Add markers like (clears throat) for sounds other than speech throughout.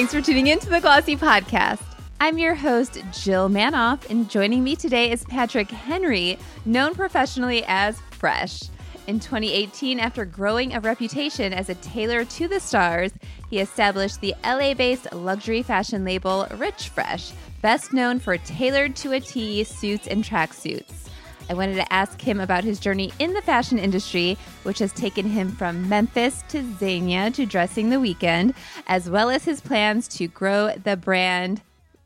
Thanks for tuning in to the Glossy Podcast. I'm your host, Jill Manoff, and joining me today is Patrick Henry, known professionally as Fresh. In 2018, after growing a reputation as a tailor to the stars, he established the LA based luxury fashion label Richfresh, best known for tailored to a T suits and tracksuits. I wanted to ask him about his journey in the fashion industry, which has taken him from Memphis to Zegna to dressing the Weeknd, as well as his plans to grow the brand.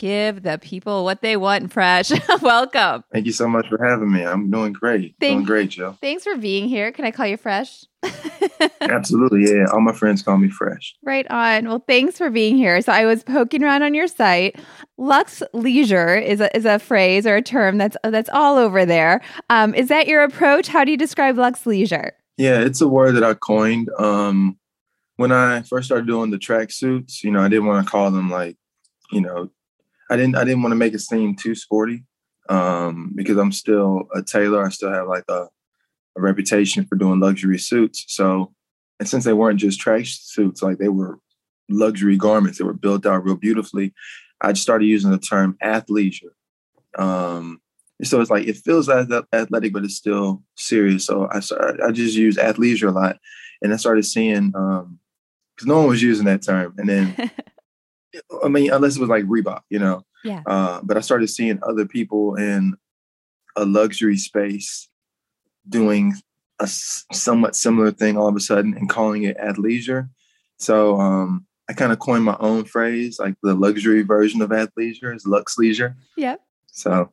Give the people what they want, Fresh. (laughs) Welcome. Thank you so much for having me. I'm doing great. Thank- doing great, Joe. Thanks for being here. Can I call you Fresh? (laughs) Absolutely, yeah. All my friends call me Fresh. Right on. Well, thanks for being here. So I was poking around on your site. Luxe leisure is a, is a phrase or a term that's that's all over there. Um, is that your approach? How do you describe Luxe leisure? Yeah, it's a word that I coined. Um, when I first started doing the track suits, you know, I didn't want to call them like, you know, I didn't I didn't want to make it seem too sporty. Um, because I'm still a tailor. I still have like a, a reputation for doing luxury suits. So and since they weren't just trash suits, like they were luxury garments, they were built out real beautifully. I started using the term athleisure. Um, so it's like it feels athletic, but it's still serious. So I started, I just use athleisure a lot, and I started seeing because um, no one was using that term, and then (laughs) I mean unless it was like Reebok, you know. Yeah. Uh, but I started seeing other people in a luxury space doing a somewhat similar thing all of a sudden and calling it athleisure. So um, I kind of coined my own phrase, like the luxury version of athleisure is luxe leisure. Yep. So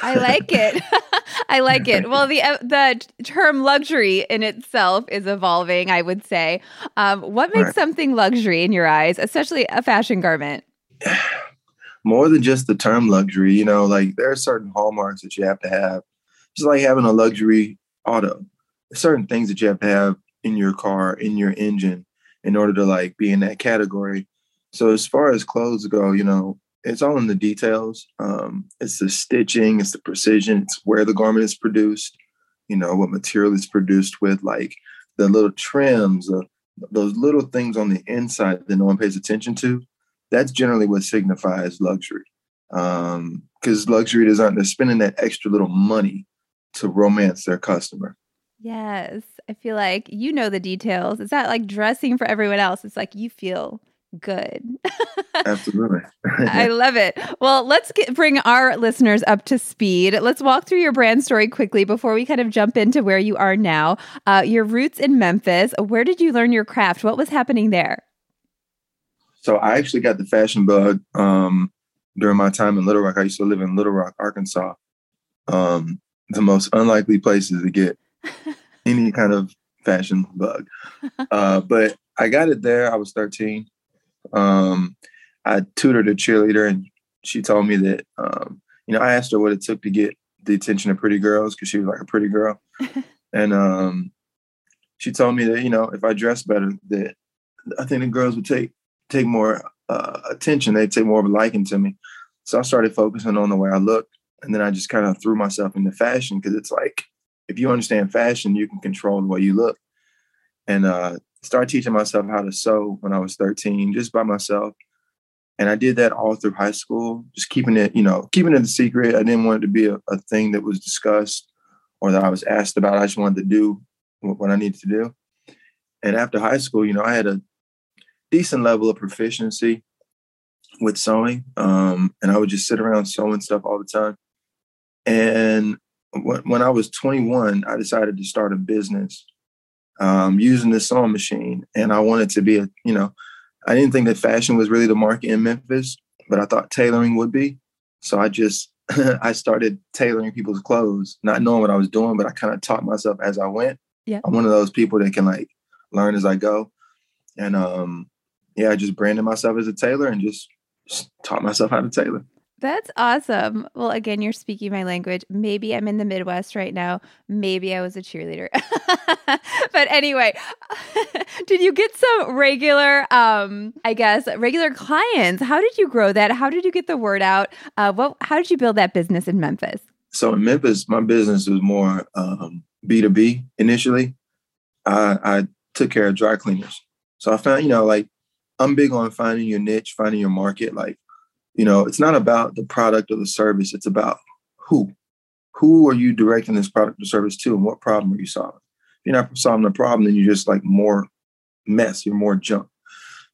I like it. (laughs) I like it. Well, the uh, the term luxury in itself is evolving. I would say. Um, what makes right. something luxury in your eyes, especially a fashion garment? (sighs) More than just the term luxury, you know, like there are certain hallmarks that you have to have. Just like having a luxury auto, certain things that you have to have in your car, in your engine, in order to like be in that category. So as far as clothes go, you know, it's all in the details. Um, it's the stitching, it's the precision, it's where the garment is produced, you know, what material is produced with, like the little trims, uh, those little things on the inside that no one pays attention to. That's generally what signifies luxury. Because um, luxury design, they're spending that extra little money to romance their customer. Yes. I feel like you know the details. It's not like dressing for everyone else. It's like you feel good. Absolutely. (laughs) (laughs) I love it. Well, let's get, bring our listeners up to speed. Let's walk through your brand story quickly before we kind of jump into where you are now. Uh, your roots in Memphis. Where did you learn your craft? What was happening there? So I actually got the fashion bug um, during my time in Little Rock. I used to live in Little Rock, Arkansas. Um, the most unlikely places to get (laughs) any kind of fashion bug. Uh, but I got it there. I was 13. Um, I tutored a cheerleader, and she told me that, um, you know, I asked her what it took to get the attention of pretty girls because she was like a pretty girl. (laughs) and um, she told me that, you know, if I dressed better, that I think the girls would take take more uh, attention. They'd take more of a liking to me. So I started focusing on the way I looked. And then I just kind of threw myself into fashion because it's like, if you understand fashion, you can control the way you look. And uh, started teaching myself how to sew when I was 13, just by myself. And I did that all through high school, just keeping it, you know, keeping it a secret. I didn't want it to be a, a thing that was discussed or that I was asked about. I just wanted to do what I needed to do. And after high school, you know, I had a decent level of proficiency with sewing. Um, and I would just sit around sewing stuff all the time. And when I was 21, I decided to start a business um, using the sewing machine. And I wanted to be a, you know, I didn't think that fashion was really the market in Memphis, but I thought tailoring would be. So I just, (laughs) I started tailoring people's clothes, not knowing what I was doing, but I kind of taught myself as I went. Yeah. I'm one of those people that can like learn as I go. And um, yeah, I just branded myself as a tailor and just, just taught myself how to tailor. That's awesome. Well, again, you're speaking my language. Maybe I'm in the Midwest right now. Maybe I was a cheerleader. (laughs) but anyway, (laughs) did you get some regular, um, I guess, regular clients? How did you grow that? How did you get the word out? Uh, what, how did you build that business in Memphis? So in Memphis, my business was more um, B2B initially. I, I took care of dry cleaners. So I found, you know, like I'm big on finding your niche, finding your market. Like, you know, it's not about the product or the service. It's about who. Who are you directing this product or service to, and what problem are you solving? If you're not solving the problem, then you're just like more mess. You're more junk.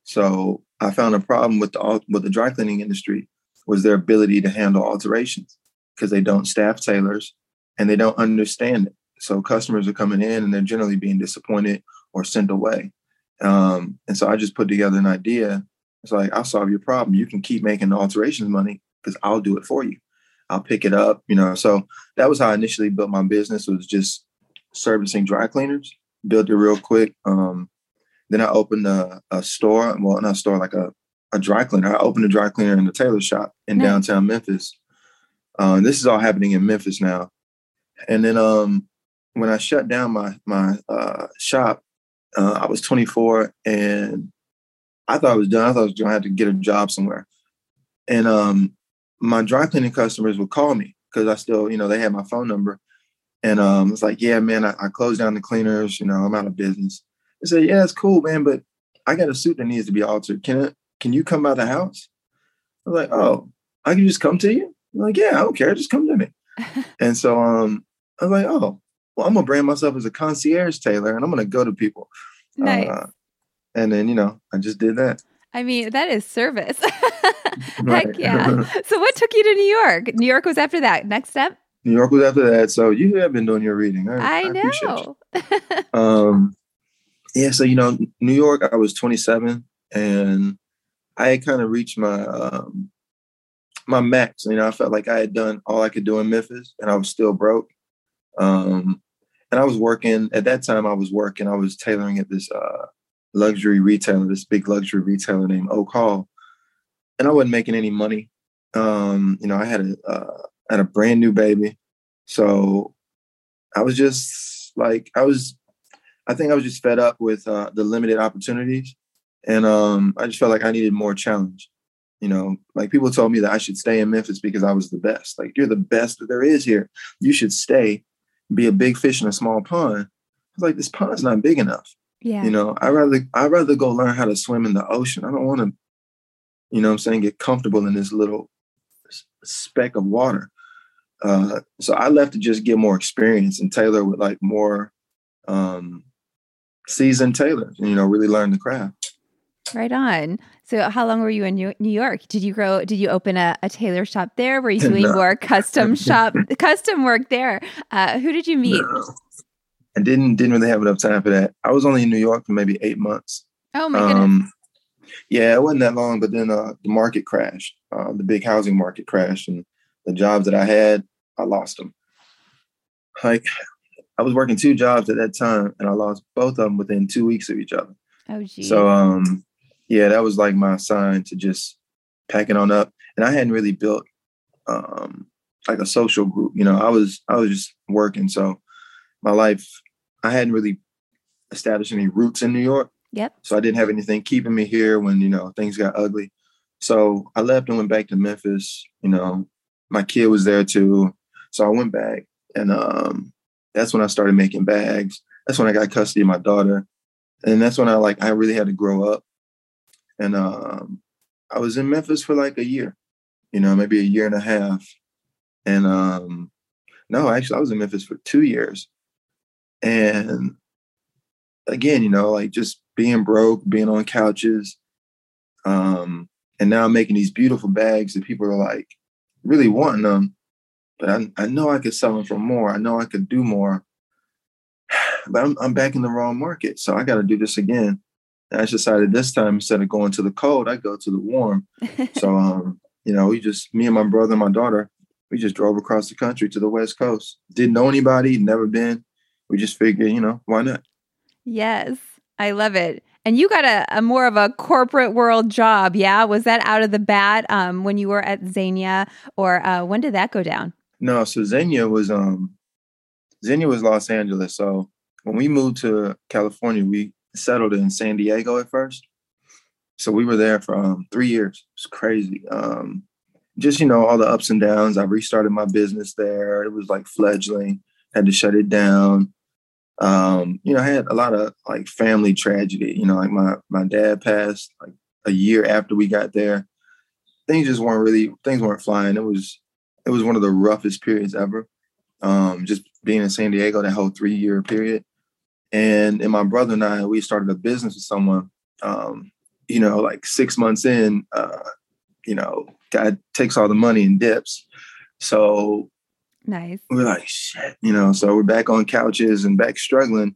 So I found a problem with the with the dry cleaning industry was their ability to handle alterations because they don't staff tailors and they don't understand it. So customers are coming in and they're generally being disappointed or sent away. Um, and so I just put together an idea. It's like, I'll solve your problem. You can keep making the alterations money because I'll do it for you. I'll pick it up, you know. So that was how I initially built my business was just servicing dry cleaners, built it real quick. Um, then I opened a, a store, well, not a store, like a, a dry cleaner. I opened a dry cleaner in the tailor shop in nice. downtown Memphis. Uh, this is all happening in Memphis now. And then um, when I shut down my my uh, shop, uh, I was 24 and I thought I was done. I thought I was going to have to get a job somewhere. And um, my dry cleaning customers would call me because I still, you know, they had my phone number. And um, it's like, yeah, man, I, I, closed down the cleaners. You know, I'm out of business. They said, yeah, it's cool, man, but I got a suit that needs to be altered. Can it? Can you come by the house? I was like, oh, I can just come to you. I'm like, yeah, I don't care. Just come to me. (laughs) and so um, I was like, oh, well, I'm gonna brand myself as a concierge tailor, and I'm gonna go to people. Nice. Uh, and then you know, I just did that. I mean, that is service. (laughs) Heck yeah. so, what took you to New York? New York was after that. Next step. New York was after that. So you have been doing your reading. I, I know. um, yeah. So you know, New York. I was 27, and I had kind of reached my um, my max. You know, I felt like I had done all I could do in Memphis, and I was still broke. Um, and I was working at that time. I was working. I was tailoring at this uh, luxury retailer, this big luxury retailer named Oak Hall, and I wasn't making any money. Um, you know, I had a uh, had a brand new baby, so I was just like I was. I think I was just fed up with uh, the limited opportunities, and um, I just felt like I needed more challenge. You know, like people told me that I should stay in Memphis because I was the best. Like you're the best that there is here. You should stay, be a big fish in a small pond. I was like, this pond's not big enough. Yeah. You know, I rather I rather go learn how to swim in the ocean. I don't want to, you know I'm saying, get comfortable in this little speck of water. Uh, so I left to just get more experience and tailor with like more um, seasoned tailors, and, you know, really learn the craft. Right on. So, how long were you in New York? Did you grow? Did you open a, a tailor shop there? Were you (laughs) doing no. more custom (laughs) shop, custom work there? Uh, who did you meet? No. I didn't didn't really have enough time for that. I was only in New York for maybe eight months. Oh my goodness. Um, yeah, it wasn't that long, but then uh, the market crashed. Uh, the big housing market crashed, and the jobs that I had, I lost them. Like I was working two jobs at that time, and I lost both of them within two weeks of each other. Oh, geez. So, um, yeah, that was like my sign to just pack it on up. And I hadn't really built um, like a social group. You know, I was I was just working, so my life I hadn't really established any roots in New York. Yep. So I didn't have anything keeping me here when you know things got ugly. So I left and went back to Memphis. You know, my kid was there too, so I went back, and um, that's when I started making bags. That's when I got custody of my daughter, and that's when I like I really had to grow up and um, I was in Memphis for like a year, you know, maybe a year and a half. And um, no, actually, I was in Memphis for two years. And again, you know, like just being broke, being on couches. Um, and now I'm making these beautiful bags that people are like really wanting them. But I, I know I could sell them for more. I know I could do more. (sighs) But I'm, I'm back in the wrong market. So I got to do this again. And I decided this time instead of going to the cold, I go to the warm. (laughs) so um, you know, we just me and my brother and my daughter, we just drove across the country to the West Coast. Didn't know anybody, never been. We just figured, you know, why not? Yes. I love it. And you got a, a, more of a corporate world job, yeah? Was that out of the bat um, when you were at Zegna, or uh, when did that go down? No, so Zegna was um, Zegna was Los Angeles. So when we moved to California, we settled in San Diego at first. So we were there for um, three years. It's crazy. Um, just you know all the ups and downs. I restarted my business there. It was like fledgling. Had to shut it down. Um, you know, I had a lot of like family tragedy. You know, like my my dad passed like a year after we got there, things just weren't really things weren't flying. It was it was one of the roughest periods ever. Um, just being in San Diego that whole three year period. And and my brother and I, we started a business with someone. Um, you know, like six months in, uh, you know, God takes all the money and dips. So nice. We're like, shit, you know. So we're back on couches and back struggling.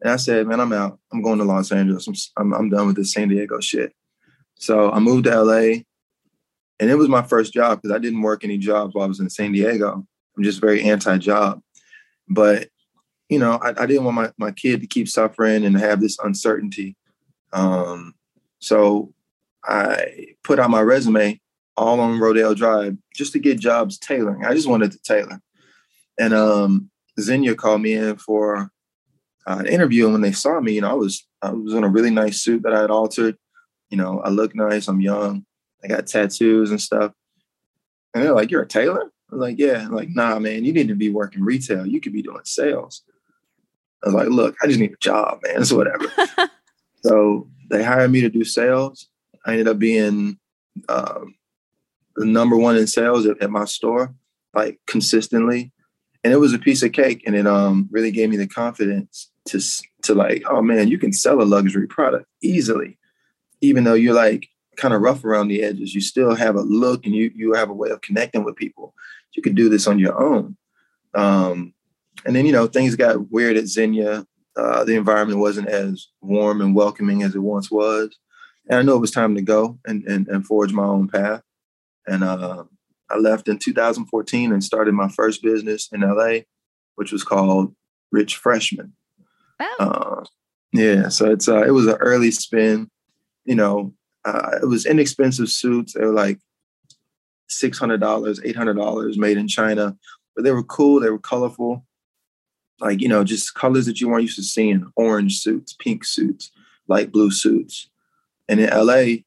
And I said, man, I'm out. I'm going to Los Angeles. I'm I'm, I'm done with this San Diego shit. So I moved to LA, and it was my first job because I didn't work any jobs while I was in San Diego. I'm just very anti-job. But you know, I, I didn't want my, my kid to keep suffering and have this uncertainty. Um, so I put out my resume all on Rodeo Drive just to get jobs tailoring. I just wanted to tailor. And um, Zegna called me in for uh, an interview. And when they saw me, you know, I was I was in a really nice suit that I had altered. You know, I look nice. I'm young. I got tattoos and stuff. And they're like, "You're a tailor?" I'm like, "Yeah." I'm like, "Nah, man. You need to be working retail. You could be doing sales." I was like, "Look, I just need a job, man. It's whatever." (laughs) so they hired me to do sales. I ended up being um, the number one in sales at, at, my store, like consistently, and it was a piece of cake. And it um really gave me the confidence to to like, oh man, you can sell a luxury product easily, even though you're like kind of rough around the edges. You still have a look, and you you have a way of connecting with people. You could do this on your own. Um, and then you know things got weird at Zegna. Uh, the environment wasn't as warm and welcoming as it once was. And I knew it was time to go and, and, and forge my own path. And uh, I left in 2014 and started my first business in LA, which was called Rich Freshman. Wow. Uh, yeah, so it's uh, it was an early spin. You know, uh, it was inexpensive suits. They were like six hundred dollars, eight hundred dollars, made in China, but they were cool. They were colorful, like you know, just colors that you weren't used to seeing: orange suits, pink suits, light blue suits. And in LA,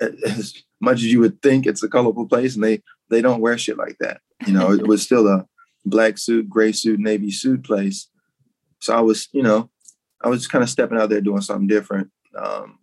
(laughs) as much as you would think it's a colorful place, and they they don't wear shit like that. You know, it was still a black suit, gray suit, navy suit place. So I was, you know, I was kind of stepping out there doing something different. Um,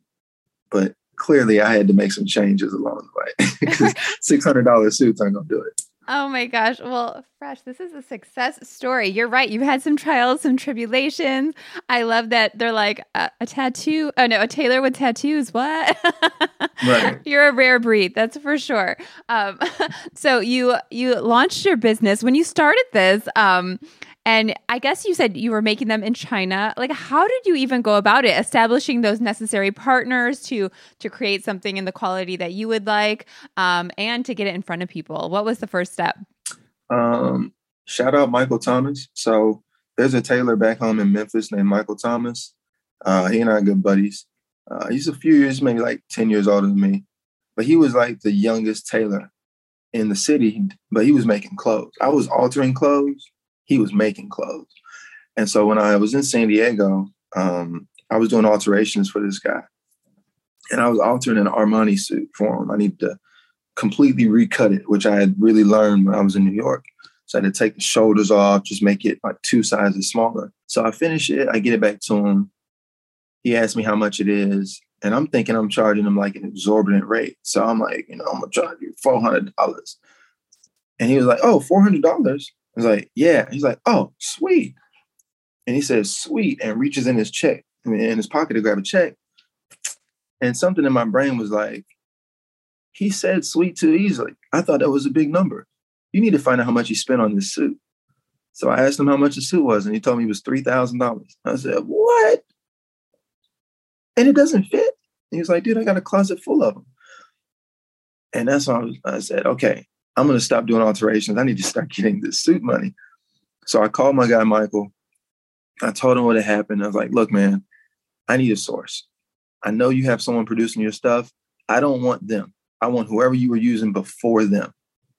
but clearly, I had to make some changes along the way. (laughs) (laughs) Six hundred dollars suits aren't gonna do it. Oh my gosh. Well, Fresh, this is a success story. You're right. You've had some trials, some tribulations. I love that they're like a, a tattoo. Oh, no, a tailor with tattoos. What? (laughs) right. You're a rare breed. That's for sure. Um, (laughs) so you you launched your business. When you started this, um, and I guess you said you were making them in China. Like, how did you even go about it? Establishing those necessary partners to to create something in the quality that you would like, um, and to get it in front of people. What was the first step? Um, shout out Michael Thomas. So there's a tailor back home in Memphis named Michael Thomas. Uh, he and I are good buddies. Uh, he's a few years, maybe like ten years older than me, but he was like the youngest tailor in the city. But he was making clothes. I was altering clothes he was making clothes. And so when I was in San Diego, um, I was doing alterations for this guy. And I was altering an Armani suit for him. I needed to completely recut it, which I had really learned when I was in New York. So I had to take the shoulders off, just make it like two sizes smaller. So I finish it, I get it back to him. He asked me how much it is. And I'm thinking I'm charging him like an exorbitant rate. So I'm like, you know, I'm gonna charge you $400. And he was like, oh, $400? Was like, yeah. He's like, oh, sweet. And he says, sweet, and reaches in his check, in his pocket to grab a check. And something in my brain was like, he said sweet too easily. I thought that was a big number. You need to find out how much he spent on this suit. So I asked him how much the suit was, and he told me it was $3,000. I said, what? And it doesn't fit? he was like, dude, I got a closet full of them. And that's when I, I said, okay, I'm going to stop doing alterations. I need to start getting this suit money. So I called my guy, Michael. I told him what had happened. I was like, look, man, I need a source. I know you have someone producing your stuff. I don't want them. I want whoever you were using before them.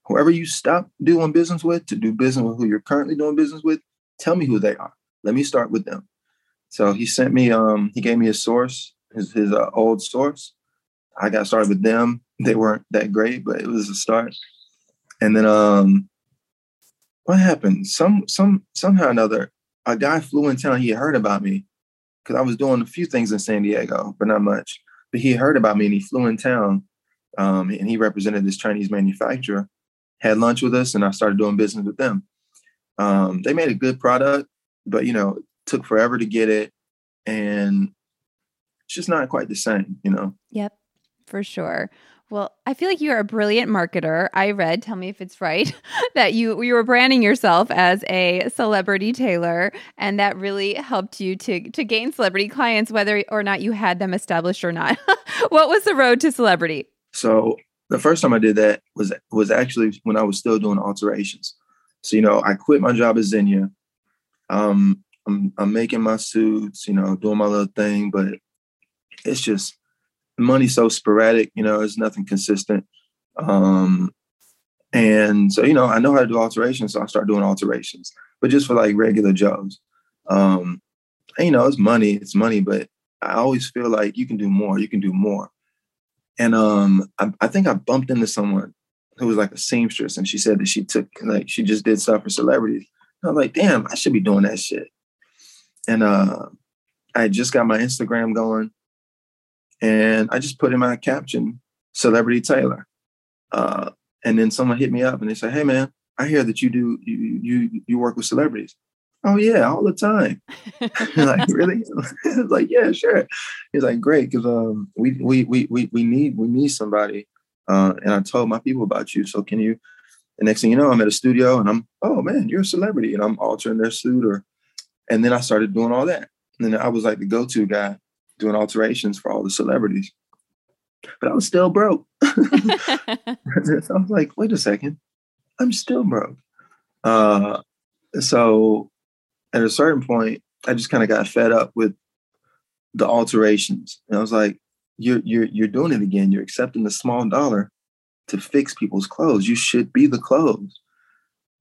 Whoever you stop doing business with to do business with who you're currently doing business with, tell me who they are. Let me start with them. So he sent me, um, he gave me a source, his, his uh, old source. I got started with them. They weren't that great, but it was a start. And then um what happened? Some some somehow or another, a guy flew in town, he heard about me because I was doing a few things in San Diego, but not much. but he heard about me and he flew in town um, and he represented this Chinese manufacturer, had lunch with us, and I started doing business with them. Um, they made a good product, but you know, took forever to get it, and it's just not quite the same, you know. Yep, for sure. Well, I feel like you're a brilliant marketer. I read, tell me if it's right, (laughs) that you you were branding yourself as a celebrity tailor and that really helped you to to gain celebrity clients whether or not you had them established or not. (laughs) what was the road to celebrity? So, the first time I did that was was actually when I was still doing alterations. So, you know, I quit my job at Zegna. Um I'm I'm making my suits, you know, doing my little thing, but it's just money's so sporadic, you know, it's nothing consistent. Um, and so, you know, I know how to do alterations, so I start doing alterations, but just for like regular jobs. Um, and, you know, it's money, it's money, but I always feel like you can do more, you can do more. And um, I, I think I bumped into someone who was like a seamstress, and she said that she took like she just did stuff for celebrities. And I was like, damn, I should be doing that shit. And uh, I just got my Instagram going and I just put in my caption, celebrity tailor. Uh, and then someone hit me up and they said, Hey man, I hear that you do you you you work with celebrities. Oh yeah, all the time. (laughs) like really? (laughs) like yeah, sure. He's like great because um we, we we we we need we need somebody. Uh, and I told my people about you. So can you? The next thing you know, I'm at a studio and I'm oh man, you're a celebrity, and I'm altering their suit or. And then I started doing all that. And then I was like the go-to guy doing alterations for all the celebrities. But I was still broke. (laughs) (laughs) I was like, wait a second, I'm still broke. Uh, so at a certain point, I just kind of got fed up with the alterations. And I was like, you're you're you're doing it again. You're accepting the small dollar to fix people's clothes. You should be the clothes.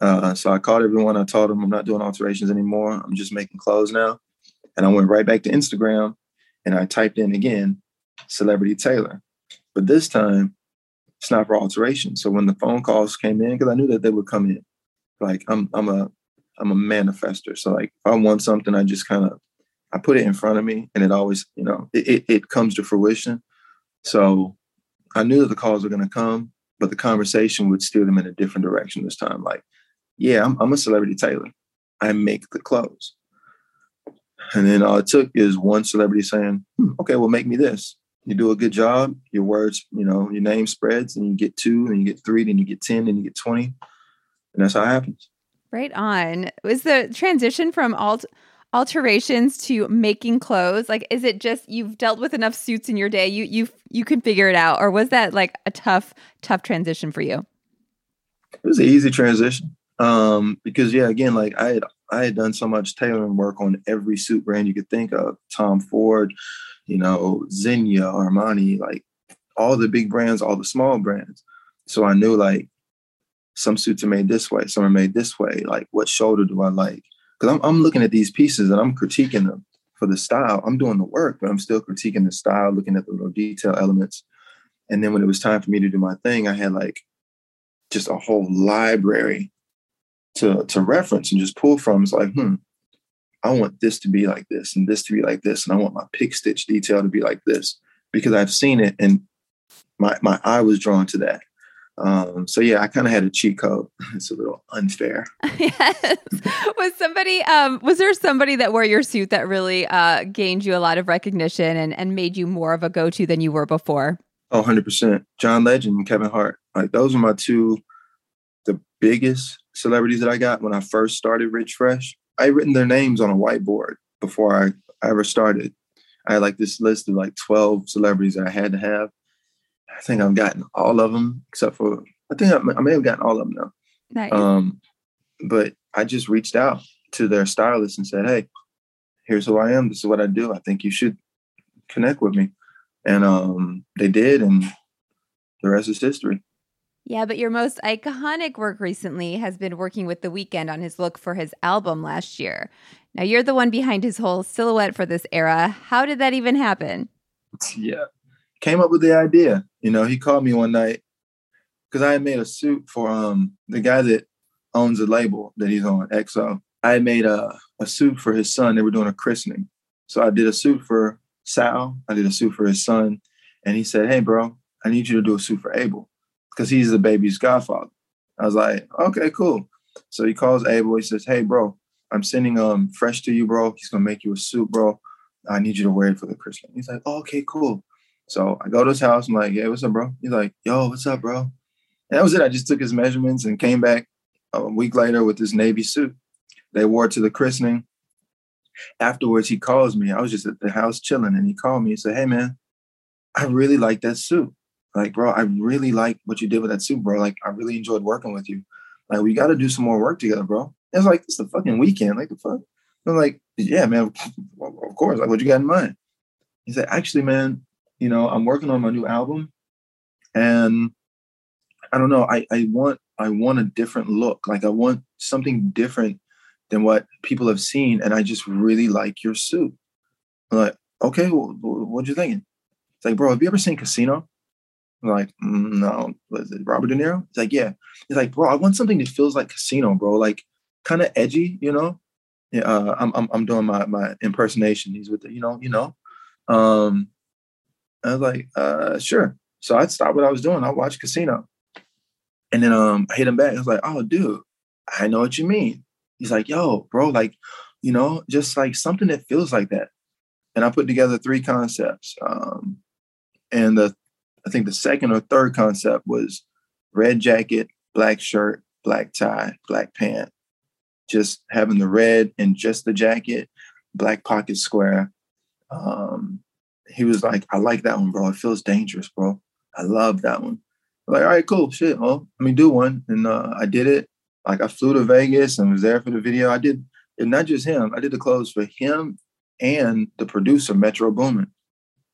Uh, so I called everyone. I told them I'm not doing alterations anymore. I'm just making clothes now. And I went right back to Instagram and I typed in again, celebrity tailor. But this time, it's not for alteration. So when the phone calls came in, because I knew that they would come in, like I'm I'm a I'm a manifester. So like if I want something, I just kind of I put it in front of me, and it always you know it, it, it comes to fruition. So I knew that the calls were going to come, but the conversation would steer them in a different direction this time. Like, yeah, I'm, I'm a celebrity tailor. I make the clothes. And then all it took is one celebrity saying, hmm, okay, well, make me this. You do a good job, your words, you know, your name spreads, and you get two, and you get three, then you get 10, then you get 20. And that's how it happens. Right on. Was the transition from alt alterations to making clothes like is it just you've dealt with enough suits in your day you you you can figure it out or was that like a tough tough transition for you it was an easy transition um because yeah again like i had I had done so much tailoring work on every suit brand you could think of Tom Ford, you know, Zegna, Armani, like all the big brands, all the small brands. So I knew like some suits are made this way, some are made this way. Like, what shoulder do I like? Because I'm, I'm looking at these pieces and I'm critiquing them for the style. I'm doing the work, but I'm still critiquing the style, looking at the little detail elements. And then when it was time for me to do my thing, I had like just a whole library to to reference and just pull from. It's like, hmm, I want this to be like this and this to be like this, and I want my pick stitch detail to be like this because I've seen it and my my eye was drawn to that. Um, so yeah, I kind of had a cheat code. (laughs) It's a little unfair. (laughs) yes. Was somebody um was there somebody that wore your suit that really uh gained you a lot of recognition and and made you more of a go-to than you were before? Oh, 100%. John Legend and Kevin Hart. Like those are my two the biggest celebrities that I got when I first started Richfresh, I had written their names on a whiteboard before I, I ever started. I had like this list of like 12 celebrities that I had to have. I think I've gotten all of them except for, I think I, I may have gotten all of them now. Nice. Um, but I just reached out to their stylist and said, Hey, here's who I am. This is what I do. I think you should connect with me. And um, they did. And the rest is history. Yeah, but your most iconic work recently has been working with The Weeknd on his look for his album last year. Now, you're the one behind his whole silhouette for this era. How did that even happen? Yeah, came up with the idea. You know, he called me one night because I had made a suit for um the guy that owns the label that he's on, XO. I made a, a suit for his son. They were doing a christening. So I did a suit for Sal. I did a suit for his son. and he said, "Hey, bro, I need you to do a suit for Abel because he's the baby's godfather." I was like, "Okay, cool." So he calls Abel. He says, "Hey, bro, I'm sending um fresh to you, bro. He's gonna make you a suit, bro. I need you to wear it for the Christmas." He's like, oh, "Okay, cool." So I go to his house. I'm like, "Hey, what's up, bro?" He's like, "Yo, what's up, bro?" And that was it. I just took his measurements and came back a week later with this navy suit. They wore it to the christening. Afterwards, he calls me. I was just at the house chilling, and he called me and said, "Hey, man, I really like that suit. Like, bro, I really like what you did with that suit, bro. Like, I really enjoyed working with you. Like, we got to do some more work together, bro." It's like it's the fucking Weeknd. Like the fuck. I'm like, yeah, man. (laughs) of course. Like, what you got in mind? He said, actually, man, you know, I'm working on my new album, and I don't know. I I want I want a different look. Like I want something different than what people have seen, and I just really like your suit. I'm like, okay, well, what you thinking? It's like, bro, have you ever seen Casino? I'm like, mm, no. Was it Robert De Niro? He's like, yeah. He's like, bro, I want something that feels like Casino, bro. Like kind of edgy, you know. Yeah, uh, I'm, I'm I'm doing my my impersonation. He's with the, you know, you know. Um, I was like, uh, sure. So I'd stop what I was doing. I watched Casino, and then um, I hit him back. I was like, oh, dude, I know what you mean. He's like, yo, bro, like, you know, just like something that feels like that. And I put together three concepts. Um, and the I think the second or third concept was red jacket, black shirt, black tie, black pant, just having the red and just the jacket, black pocket square. Um, he was like, I like that one, bro. It feels dangerous, bro. I love that one. I'm like, all right, cool, shit. Well, let me do one. And uh, I did it. Like I flew to Vegas and was there for the video. I did, and not just him. I did the clothes for him and the producer, Metro Boomin.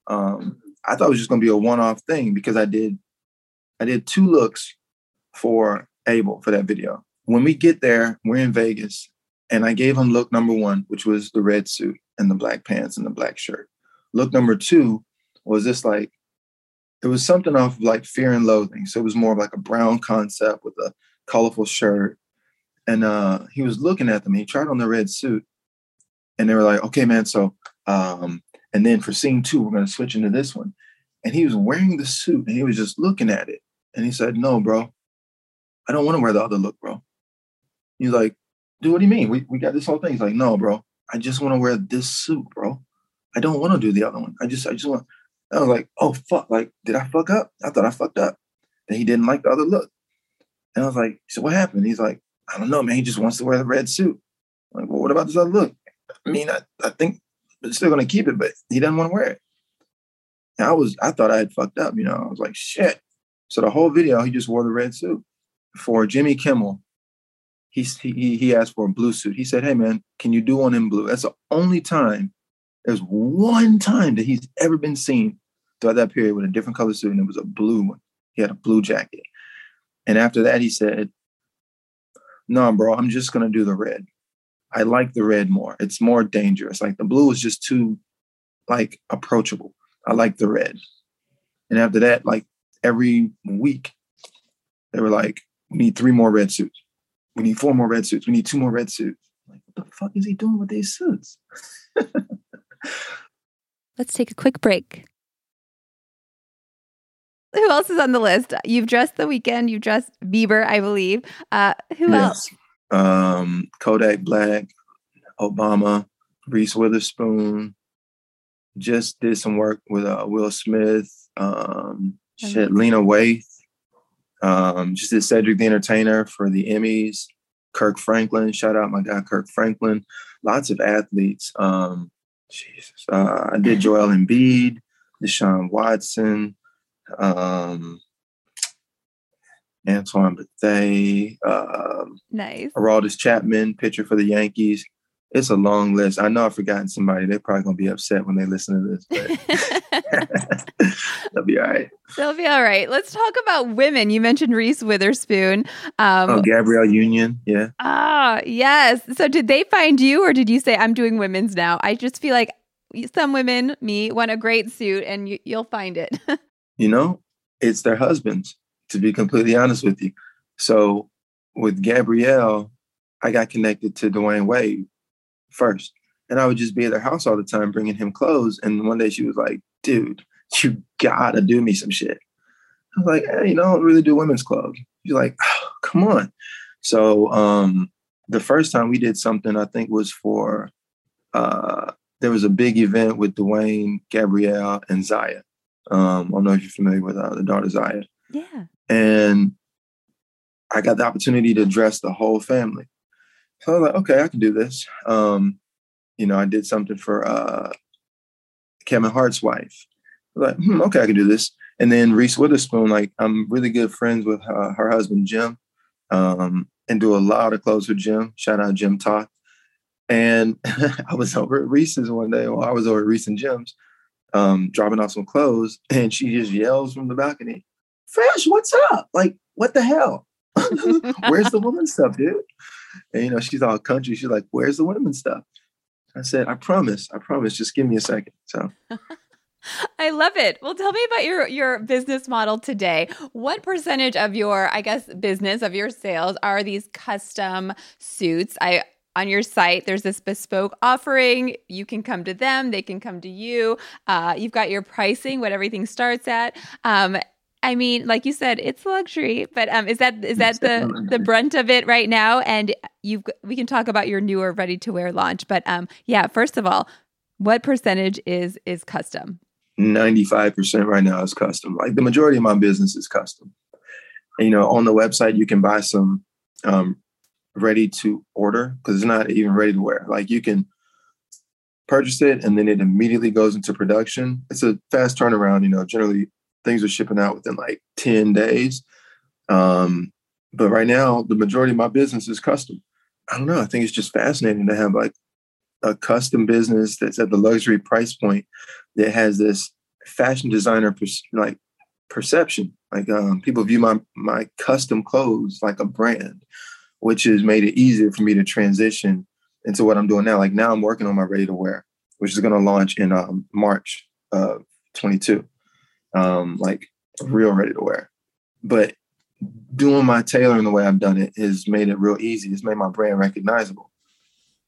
Um, I thought it was just gonna be a one-off thing because I did, I did two looks for Abel for that video when we get there, we're in Vegas, and I gave him look number one, which was the red suit and the black pants and the black shirt. Look number two was this like, it was something off of like fear and loathing. So it was more of like a brown concept with a colorful shirt. And uh, he was looking at them. He tried on the red suit, and they were like, "Okay, man." So, um, and then for scene two, we're going to switch into this one. And he was wearing the suit, and he was just looking at it. And he said, "No, bro, I don't want to wear the other look, bro. He's like, dude, what do you mean? We, we got this whole thing. He's like, no, bro. I just want to wear this suit, bro. I don't want to do the other one. I just, I just want. I was like, oh fuck, like, did I fuck up? I thought I fucked up. Then he didn't like the other look. And I was like, so what happened? He's like, I don't know, man. He just wants to wear the red suit. I'm like, well, what about this other look? I mean, I, I think I'm still gonna keep it, but he doesn't want to wear it. And I was, I thought I had fucked up, you know. I was like, shit. So the whole video, he just wore the red suit. For Jimmy Kimmel, he, he, he asked for a blue suit. He said, Hey, man, can you do one in blue? That's the only time, there's one time that he's ever been seen throughout that period with a different color suit, and it was a blue one. He had a blue jacket. And after that, he said, No, bro, I'm just to do the red. I like the red more. It's more dangerous. Like the blue is just too like approachable. I like the red. And after that, like every week, they were like, we need three more red suits we need four more red suits. We need two more red suits. Like, what the fuck is he doing with these suits? (laughs) Let's take a quick break. Who else is on the list? You've dressed the Weeknd. You've dressed Bieber, I believe. Uh, who yes. else? Um, Kodak Black, Obama, Reese Witherspoon. Just did some work with uh, Will Smith. Um, shit, Lena Waithe. Um, just did Cedric the Entertainer for the Emmys. Kirk Franklin, shout out my guy Kirk Franklin. Lots of athletes. Um, Jesus, uh, I did Joel Embiid, Deshaun Watson, um, Antoine Bethea, um, nice. Aroldis Chapman, pitcher for the Yankees. It's a long list. I know I've forgotten somebody. They're probably gonna be upset when they listen to this, but (laughs) (laughs) they'll be all right. They'll be all right. Let's talk about women. You mentioned Reese Witherspoon. Um, oh, Gabrielle Union. Yeah. Ah, yes. So did they find you, or did you say I'm doing women's now? I just feel like some women, me, want a great suit, and you, you'll find it. (laughs) you know, it's their husbands. To be completely honest with you, so with Gabrielle, I got connected to Dwyane Wade first. And I would just be at their house all the time bringing him clothes. And one day she was like, dude, you gotta do me some shit. I was like, hey, you know, I don't really do women's clothes. You're like, oh, come on. So um, the first time we did something, I think was for uh, there was a big event with Dwyane, Gabrielle, and Zaya. Um, I don't know if you're familiar with uh, the daughter Zaya. Yeah. And I got the opportunity to dress the whole family. So I was like, okay, I can do this. Um, you know, I did something for uh, Kevin Hart's wife. Like, hmm, okay, I can do this. And then Reese Witherspoon, like I'm really good friends with her, her husband Jim, um, and do a lot of clothes with Jim. Shout out Jim Toth. And (laughs) I was over at Reese's one day, while I was over at Reese and Jim's, um, dropping off some clothes, and she just yells from the balcony, "Fresh, what's up? Like, what the hell? (laughs) Where's the women's stuff, dude?" And you know, she's all country. She's like, "Where's the women's stuff?" I said, "I promise, I promise. Just give me a second. So. (laughs) I love it. Well, tell me about your your business model today. What percentage of your, I guess, business of your sales are these custom suits? I on your site there's this bespoke offering you can come to them they can come to you uh, you've got your pricing what everything starts at um, I mean, like you said, it's luxury, but um, is that is that the the brunt of it right now? And you we can talk about your newer ready to wear launch, but um, yeah. First of all, what percentage is is custom? 95% right now is custom. Like the majority of my business is custom. And, you know, on the website, you can buy some um, ready to order because it's not even ready to wear. Like you can purchase it and then it immediately goes into production. It's a fast turnaround. You know, generally things are shipping out within like 10 days. Um, but right now, the majority of my business is custom. I don't know. I think it's just fascinating to have like a custom business that's at the luxury price point that has this fashion designer like perception. Like um, people view my my custom clothes like a brand, which has made it easier for me to transition into what I'm doing now. Like now, I'm working on my ready to wear, which is going to launch in um, March of 22. Um, like real ready to wear, but doing my tailoring the way I've done it has made it real easy. It's made my brand recognizable.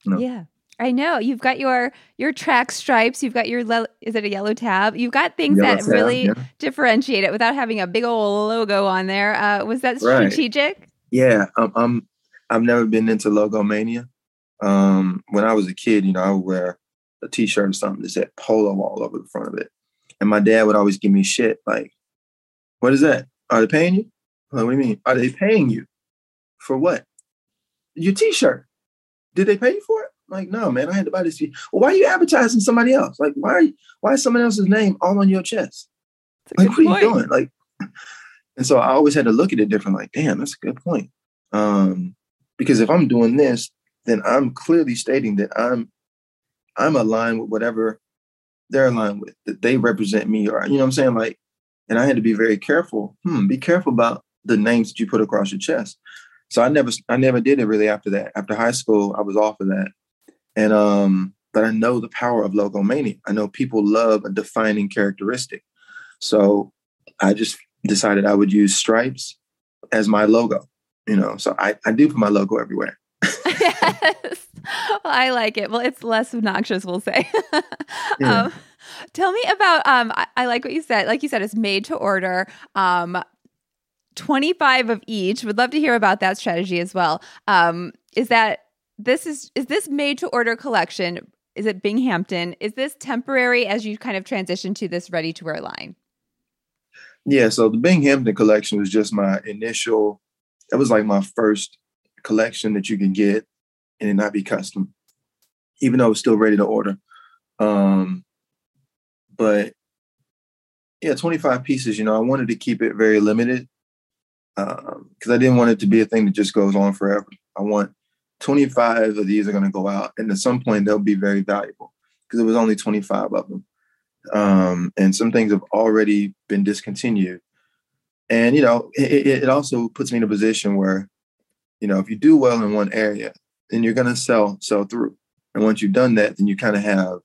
You know? Yeah. I know you've got your your track stripes. You've got your le- is it a yellow tab? You've got things yellow that tab, really yeah. differentiate it without having a big old logo on there. Uh, was that strategic? Right. Yeah, um, I'm. I've never been into logo mania. Um, when I was a kid, you know, I would wear a T-shirt or something that said Polo all over the front of it, and my dad would always give me shit like, "What is that? Are they paying you? Like, what do you mean? Are they paying you for what? Your T-shirt? Did they pay you for it?" Like, no, man, I had to buy this. Well, why are you advertising somebody else? Like, why are you, why is someone else's name all on your chest? Like, what point. are you doing? Like, (laughs) and so I always had to look at it different. Like, damn, that's a good point. Um, because if I'm doing this, then I'm clearly stating that I'm I'm aligned with whatever they're aligned with, that they represent me, or you know what I'm saying? Like, and I had to be very careful. Hmm, be careful about the names that you put across your chest. So I never I never did it really after that. After high school, I was off of that. And um, but I know the power of logomania. I know people love a defining characteristic. So I just decided I would use stripes as my logo. You know, so I, I do put my logo everywhere. (laughs) yes. Well, (laughs) I like it. Well, it's less obnoxious, we'll say. (laughs) yeah. um, tell me about um I, I, like what you said. Like you said, it's made to order. Um 25 of each. Would love to hear about that strategy as well. Um, is that this is is this made to order collection? Is it Binghampton? Is this temporary as you kind of transition to this ready to wear line? Yeah, so the Binghampton collection was just my initial. It was like my first collection that you can get and it not be custom, even though it was still ready to order. Um, but yeah, 25 pieces, you know, I wanted to keep it very limited because um, I didn't want it to be a thing that just goes on forever. I want 25 of these are going to go out, and at some point they'll be very valuable because it was only 25 of them. Um, and some things have already been discontinued. And you know, it, it also puts me in a position where, you know, if you do well in one area, then you're going to sell sell through. And once you've done that, then you kind of have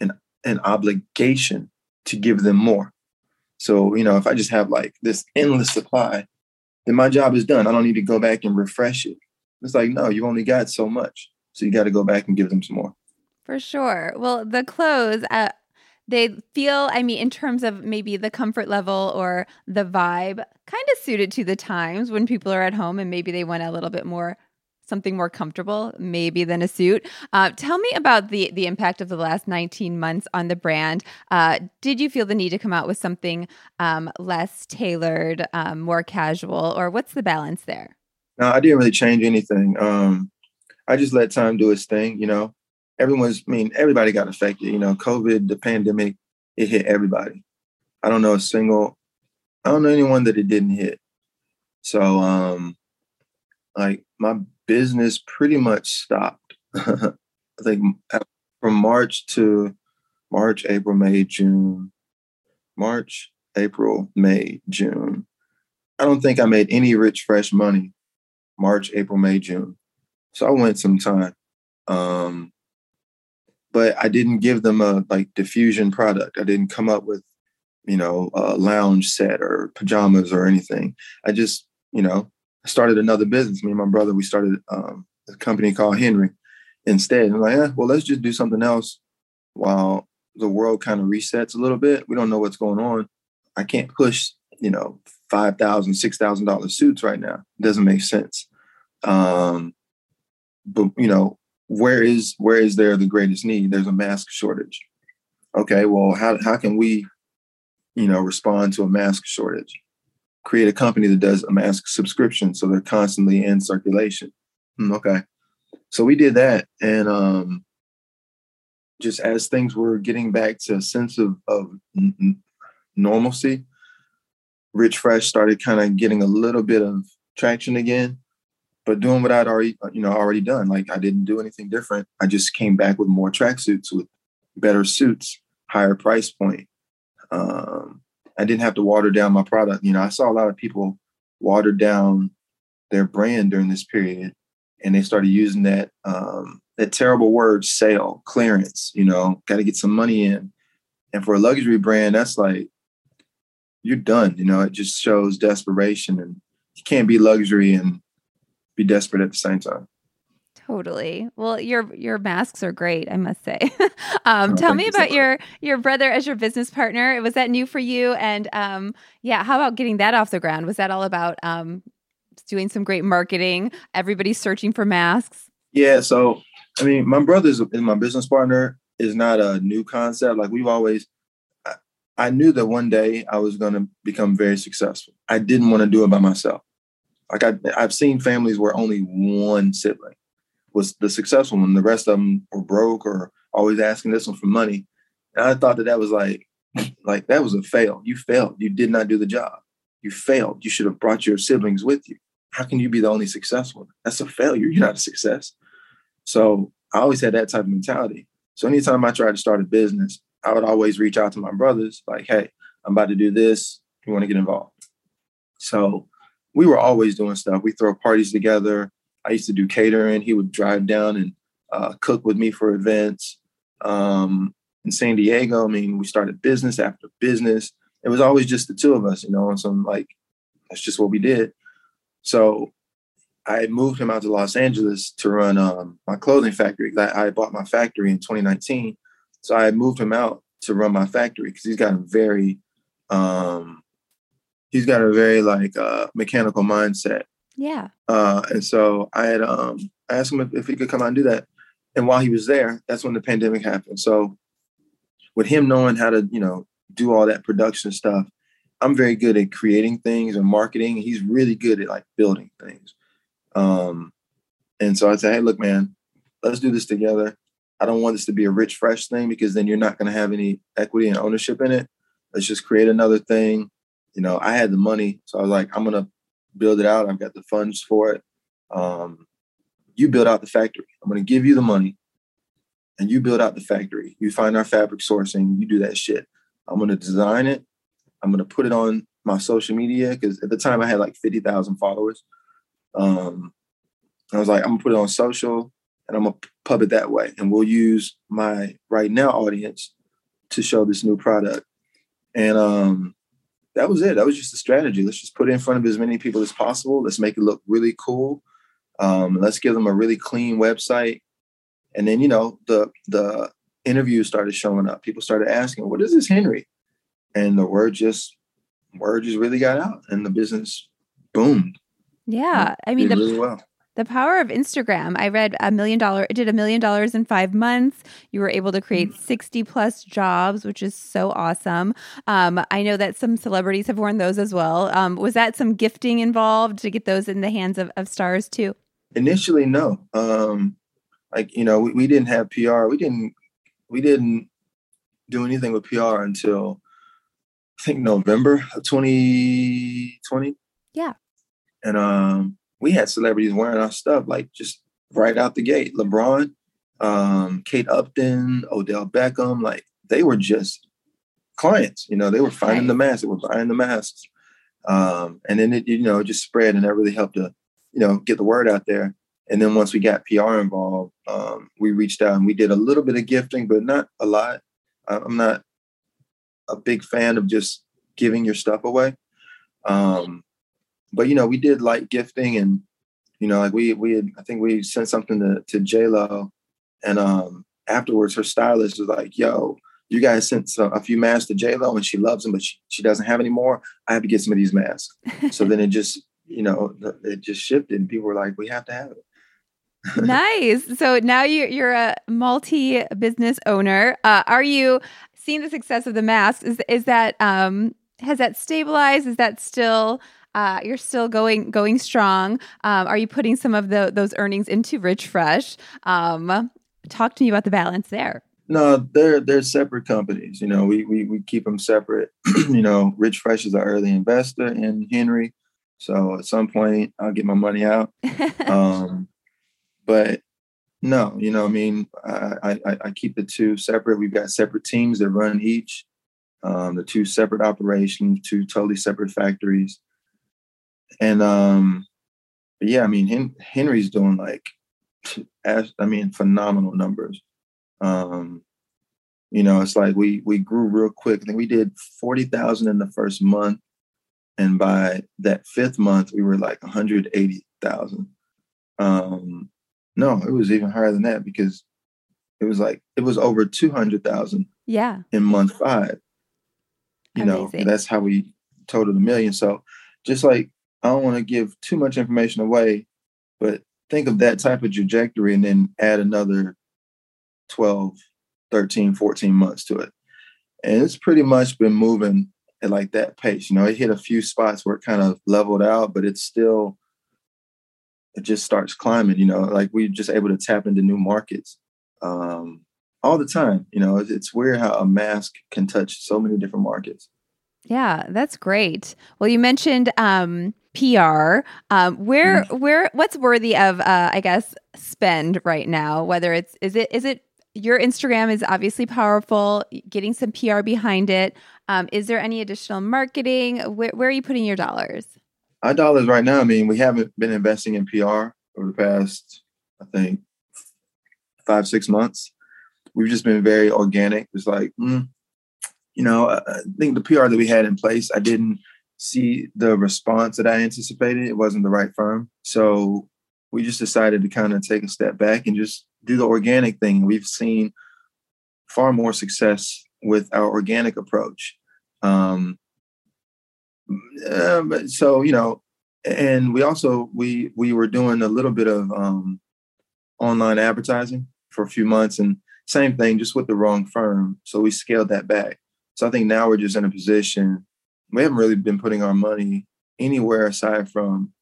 an an obligation to give them more. So you know, if I just have like this endless supply, then my job is done. I don't need to go back and refresh it. It's like, no, you've only got so much. So you got to go back and give them some more. For sure. Well, the clothes, uh, they feel, I mean, in terms of maybe the comfort level or the vibe, kind of suited to the times when people are at home and maybe they want a little bit more something more comfortable maybe than a suit uh, tell me about the the impact of the last 19 months on the brand uh, did you feel the need to come out with something um, less tailored um, more casual or what's the balance there no i didn't really change anything um, i just let time do its thing you know everyone's, I mean, everybody got affected. You know, COVID, the pandemic, it hit everybody. I don't know a single, I don't know anyone that it didn't hit. So, um, like my business pretty much stopped. (laughs) I think from March to March, April, May, June, March, April, May, June. I don't think I made any Richfresh money March, April, May, June. So I went some time. Um, but I didn't give them a like diffusion product. I didn't come up with, you know, a lounge set or pajamas or anything. I just, you know, started another business. Me and my brother, we started um, a company called Henry instead. I'm like, yeah, well, let's just do something else while the world kind of resets a little bit. We don't know what's going on. I can't push, you know, five thousand, six thousand dollar suits right now. It doesn't make sense. Um, but you know, where is where is there the greatest need? There's a mask shortage. Okay, well, how how can we, you know, respond to a mask shortage? Create a company that does a mask subscription so they're constantly in circulation. Hmm, okay, so we did that, and um, just as things were getting back to a sense of of n- normalcy, Richfresh started kind of getting a little bit of traction again but doing what I'd already, you know, already done. Like I didn't do anything different. I just came back with more tracksuits with better suits, higher price point. Um, I didn't have to water down my product. You know, I saw a lot of people water down their brand during this period, and they started using that um, that terrible word sale clearance. You know, got to get some money in. And for a luxury brand, that's like you're done. You know, it just shows desperation, and you can't be luxury and be desperate at the same time. Totally. Well, your your masks are great, I must say. (laughs) um, oh, tell me about so your your brother as your business partner. Was that new for you? And um, yeah, how about getting that off the ground? Was that all about um, doing some great marketing? Everybody's searching for masks. Yeah. So, I mean, my brother is my business partner. Is not a new concept. Like we've always, I, I knew that one day I was going to become very successful. I didn't want to do it by myself. Like I, I've seen families where only one sibling was the successful one. The rest of them were broke or always asking this one for money. And I thought that that was like, like that was a fail. You failed. You did not do the job. You failed. You should have brought your siblings with you. How can you be the only successful? That's a failure. You're not a success. So I always had that type of mentality. So anytime I tried to start a business, I would always reach out to my brothers, like, hey, I'm about to do this. You want to get involved? So we were always doing stuff. We throw parties together. I used to do catering. He would drive down and uh, cook with me for events. Um, in San Diego, I mean, we started business after business. It was always just the two of us, you know, and so I'm like, that's just what we did. So I moved him out to Los Angeles to run um, my clothing factory. I, I bought my factory in 2019. So I moved him out to run my factory because he's got a very um, he's got a very like uh, mechanical mindset. Yeah. Uh, and so I had um, I asked him if, if, he could come out and do that. And while he was there, that's when the pandemic happened. So with him knowing how to, you know, do all that production stuff, I'm very good at creating things and marketing. He's really good at like building things. Um, and so I said, hey, look, man, let's do this together. I don't want this to be a Richfresh thing because then you're not going to have any equity and ownership in it. Let's just create another thing you know, I had the money, so I was like, I'm gonna build it out. I've got the funds for it. Um, you build out the factory. I'm gonna give you the money, and you build out the factory. You find our fabric sourcing. You do that shit. I'm gonna design it. I'm gonna put it on my social media because at the time I had like fifty thousand followers. Um, I was like, I'm gonna put it on social and I'm gonna pub it that way, and we'll use my right now audience to show this new product. And um, that was it. That was just a strategy. Let's just put it in front of as many people as possible. Let's make it look really cool. Um, let's give them a really clean website. And then, you know, the the interviews started showing up. People started asking, "What is this Henry?" And the word just word just really got out, and the business boomed. Yeah, I mean, the, really well. The power of Instagram. I read a million dollar, it did a million dollars in five months. You were able to create Mm-hmm. 60 plus jobs, which is so awesome. Um, I know that some celebrities have worn those as well. Um, was that some gifting involved to get those in the hands of, of stars too? Initially, no. Um, like you know, we, we didn't have PR. We didn't we didn't do anything with PR until I think November of 2020. Yeah. And um, we had celebrities wearing our stuff like just right out the gate. LeBron, um, Kate Upton, Odell Beckham, like they were just clients. You know, they were finding Right. the masks, they were buying the masks, um, and then it you know just spread, and that really helped to you know get the word out there. And then once we got PR involved, um, we reached out and we did a little bit of gifting, but not a lot. I'm not a big fan of just giving your stuff away. Um, but you know, we did light gifting and you know, like we we had, I think we sent something to to J Lo, and um, afterwards her stylist was like, "Yo, you guys sent some, a few masks to J Lo and she loves them, but she, she doesn't have any more. I have to get some of these masks." so then it just you know it just shifted, and people were like, "We have to have it." (laughs) nice. So now you, you're a multi business owner. Uh, are you seeing the success of the masks? Is, is that, um, has that stabilized? Is that still, uh, you're still going going strong? Um, are you putting some of the, those earnings into Richfresh? Um, talk to me about the balance there. No, they're they're separate companies. You know, we we we keep them separate. (clears throat) you know, Richfresh is an early investor in Henry, so at some point I'll get my money out. (laughs) Um, but no, you know, I mean, I, I I keep the two separate. We've got separate teams that run each. Um, the two separate operations, two totally separate factories, and um, yeah, I mean, Hen- Henry's doing like, as I mean, phenomenal numbers. Um, you know, it's like we we grew real quick. I think we did forty thousand in the first month, and by that fifth month, we were like one hundred eighty thousand. Um, no, it was even higher than that because it was like it was over two hundred thousand yeah. in month five. You know, that's how we totaled a million. So just like I don't want to give too much information away, but think of that type of trajectory and then add another 12, 13, 14 months to it. And it's pretty much been moving at like that pace. You know, it hit a few spots where it kind of leveled out, but it's still it just starts climbing, you know, like we're just able to tap into new markets. Um, all the time. You know, it's, it's weird how a mask can touch so many different markets. Yeah, that's great. Well, you mentioned um, PR. Um, where, where, what's worthy of, uh, I guess, spend right now? Whether it's is it is it your Instagram is obviously powerful. Getting some PR behind it. Um, is there any additional marketing? Where, where are you putting your dollars? Our dollars right now. I mean, we haven't been investing in PR over the past, I think, five six months. We've just been very organic. It's like, mm, you know, I I think the PR that we had in place, I didn't see the response that I anticipated. It wasn't the right firm. So we just decided to kind of take a step back and just do the organic thing. We've seen far more success with our organic approach. Um, uh, so you know, and we also we we were doing a little bit of um, online advertising for a few months, and same thing, just with the wrong firm. So we scaled that back. So I think now we're just in a position. We haven't really been putting our money anywhere aside from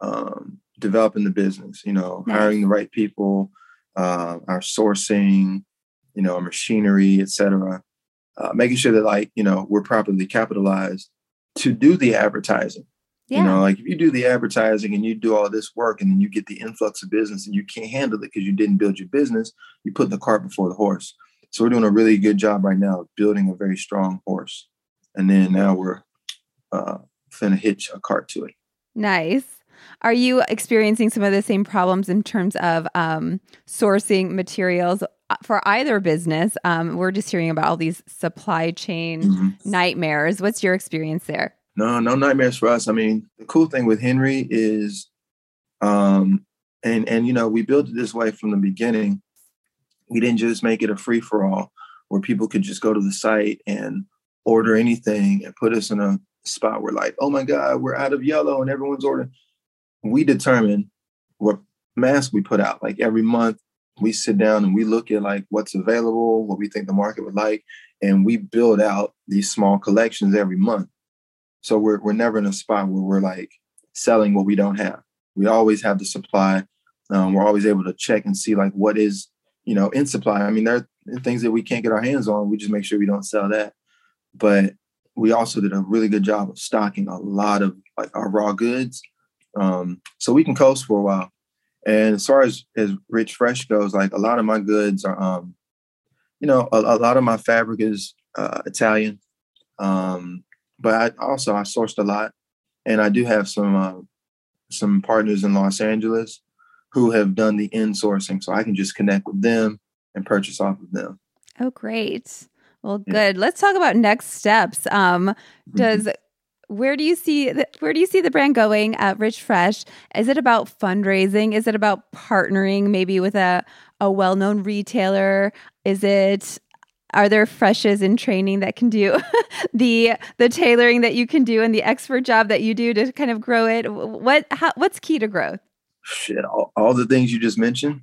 um, developing the business. You know, Nice. hiring the right people, uh, our sourcing, you know, our machinery, etc. Uh, making sure that like you know we're properly capitalized to do the advertising. Yeah, You know, like if you do the advertising and you do all this work and then you get the influx of business and you can't handle it because you didn't build your business, you put the cart before the horse. So we're doing a really good job right now building a very strong horse. And then now we're uh finna hitch a cart to it. nice. Are you experiencing some of the same problems in terms of um, sourcing materials uh, for either business? Um, we're just hearing about all these supply chain Mhm. nightmares. What's your experience there? No, no nightmares for us. I mean, the cool thing with Henry is um and and you know, we built it this way from the beginning. we didn't just make it a free for all where people could just go to the site and order anything and put us in a spot where like, oh my God, we're out of yellow and everyone's ordering. We determine what mask we put out. Like every month, we sit down and we look at like what's available, what we think the market would like, and we build out these small collections every month. So we're we're never in a spot where we're like selling what we don't have. We always have the supply. Um, we're always able to check and see like what is you know in supply. I mean, there are things that we can't get our hands on. We just make sure we don't sell that. But we also did a really good job of stocking a lot of like our raw goods, um, so we can coast for a while. And as far as as Richfresh goes, like a lot of my goods are, um, you know, a, a lot of my fabric is uh, Italian, um, but I also I sourced a lot, and I do have some uh, some partners in Los Angeles who have done the in sourcing, so I can just connect with them and purchase off of them. Oh, great! Well, good. Let's talk about next steps. Um, mm-hmm. does where do you see the, where do you see the brand going at Richfresh? Is it about fundraising? Is it about partnering maybe with a a well known retailer? Is it are there freshes in training that can do (laughs) the the tailoring that you can do and the expert job that you do to kind of grow it? What how, what's key to growth? Shit, all, all the things you just mentioned.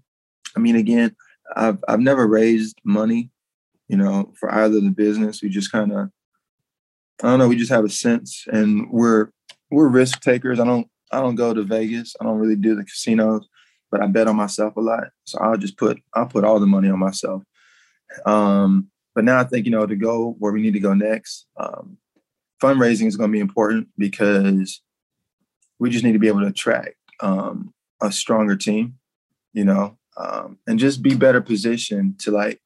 I mean, again, I've I've never raised money, you know, for either the business. We just kind of I don't know. We just have a sense, and we're we're risk takers. I don't I don't go to Vegas. I don't really do the casinos, but I bet on myself a lot. So I'll just put I'll put all the money on myself. Um, but now I think you know to go where we need to go next. Um, fundraising is going to be important because we just need to be able to attract um, a stronger team, you know, um, and just be better positioned to like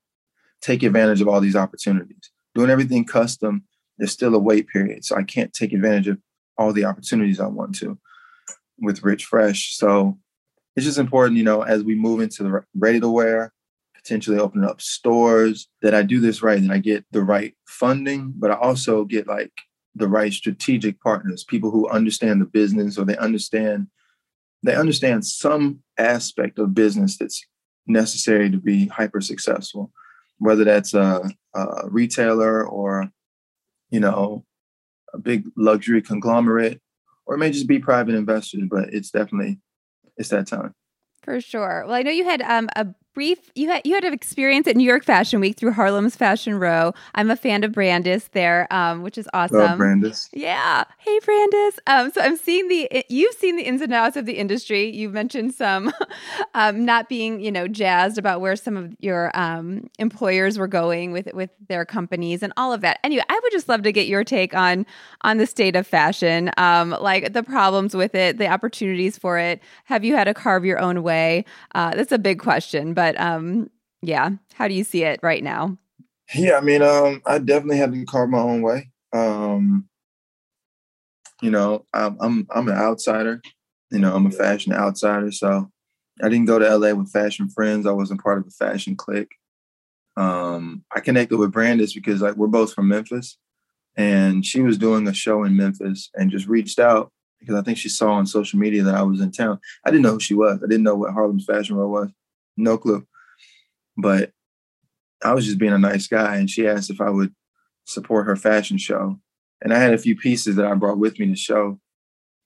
take advantage of all these opportunities. Doing everything custom there's still a wait period. So I can't take advantage of all the opportunities I want to with Richfresh. So it's just important, you know, as we move into the ready to wear, potentially opening up stores, that I do this right and I get the right funding, but I also get like the right strategic partners, people who understand the business or they understand they understand some aspect of business that's necessary to be hyper successful, whether that's a, a retailer or you know, a big luxury conglomerate, or it may just be private investors, but it's definitely it's that time. For sure. Well, I know you had um, a brief you had you had an experience at New York Fashion Week through Harlem's Fashion Row. I'm a fan of Brandice there, um, which is awesome. Love Brandice. Yeah. Hey Brandice. Um, so I'm seeing the you've seen the ins and outs of the industry. You've mentioned some (laughs) um, not being, you know, jazzed about where some of your um, employers were going with with their companies and all of that. Anyway, I would just love to get your take on on the state of fashion, um, like the problems with it, the opportunities for it. Have you had to carve your own way? Uh, that's a big question, but um, yeah, how do you see it right now? Yeah, I mean, um, I definitely had to carve my own way. Um, you know, I'm, I'm I'm an outsider. You know, I'm a fashion outsider, so I didn't go to LA with fashion friends. I wasn't part of a fashion clique. Um, I connected with Brandice because like we're both from Memphis, and she was doing a show in Memphis and just reached out because I think she saw on social media that I was in town. I didn't know who she was. I didn't know what Harlem's Fashion Row was no clue. But I was just being a nice guy, and she asked if I would support her fashion show. And I had a few pieces that I brought with me to show.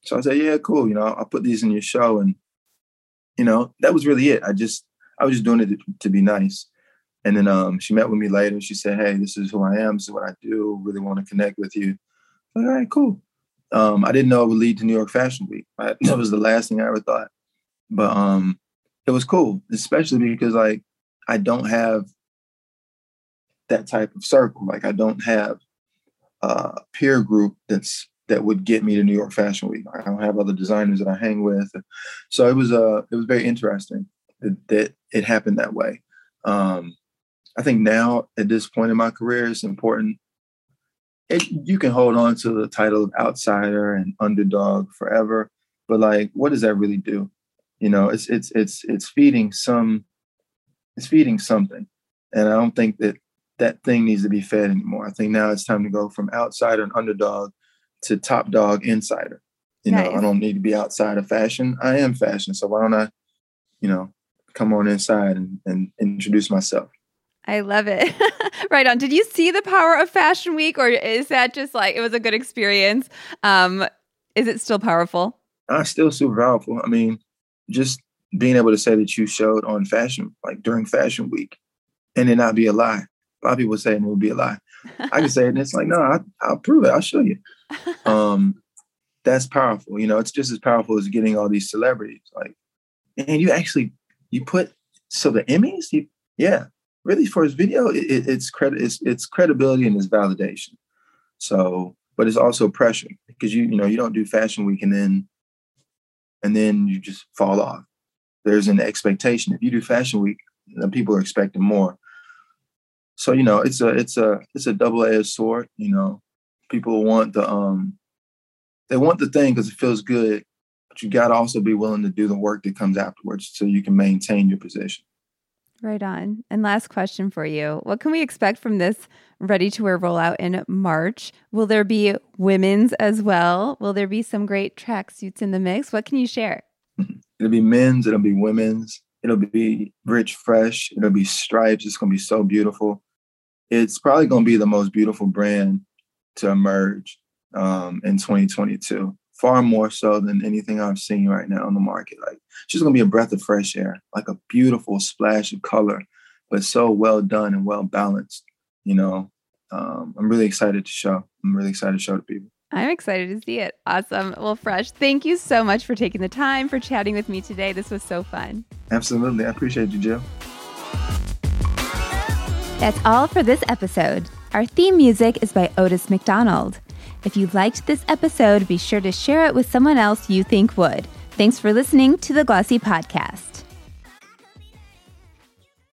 So I said, "Yeah, cool. You know, I'll put these in your show." And you know, that was really it. I just I was just doing it to, to be nice. And then um, she met with me later. She said, "Hey, this is who I am. This is what I do. Really want to connect with you." Like, all right, cool. Um, I didn't know it would lead to New York Fashion Week. I, (laughs) that was the last thing I ever thought. But um, it was cool, especially because like I don't have that type of circle. Like I don't have a peer group that's that would get me to New York Fashion Week. I don't have other designers that I hang with. So it was uh it was very interesting that, that it happened that way. Um, I think now at this point in my career, it's important. It, you can hold on to the title of outsider and underdog forever, but like, what does that really do? You know it's it's it's it's feeding some it's feeding something and i don't think that that thing needs to be fed anymore i think now it's time to go from outsider and underdog to top dog insider you nice. know i don't need to be outside of fashion i am fashion so why don't i you know come on inside and, and introduce myself. I love it. (laughs) right on. Did you see the power of Fashion Week, or is that just like it was a good experience? Um, is it still powerful? Uh, still super powerful. I mean, just being able to say that you showed on fashion, like during Fashion Week, and it not be a lie. A lot of people say it would be a lie. I can say it, and it's like, no, I, will prove it. I'll show you. (laughs) Um, that's powerful. You know, it's just as powerful as getting all these celebrities. Like, and you actually you put so the Emmys, you, yeah, really for his video, it, it's credit, it's, it's credibility and it's validation. So, but it's also pressure because you you know you don't do Fashion Week and then and then you just fall off. There's an expectation. If you do Fashion Week, people are expecting more. So you know it's a it's a it's a double edged sword. You know, people want the um they want the thing because it feels good, but you got to also be willing to do the work that comes afterwards so you can maintain your position. Right on. And last question for you. What can we expect from this ready to wear rollout in March? Will there be women's as well? Will there be some great tracksuits in the mix? What can you share? (laughs) It'll be men's, it'll be women's, it'll be Richfresh, it'll be stripes. It's going to be so beautiful. It's probably going to be the most beautiful brand to emerge um, in 2022 far more so than anything I've seen right now on the market. Like she's gonna be a breath of fresh air, like a beautiful splash of color, but so well done and well balanced. You know, um, I'm really excited to show. I'm really excited to show to people. I'm excited to see it. Awesome. Well, Fresh, thank you so much for taking the time for chatting with me today. This was so fun. Absolutely. I appreciate you, Jill. That's all for this episode. Our theme music is by Otis McDonald. If you liked this episode, be sure to share it with someone else you think would. Thanks for listening to the Glossy Podcast.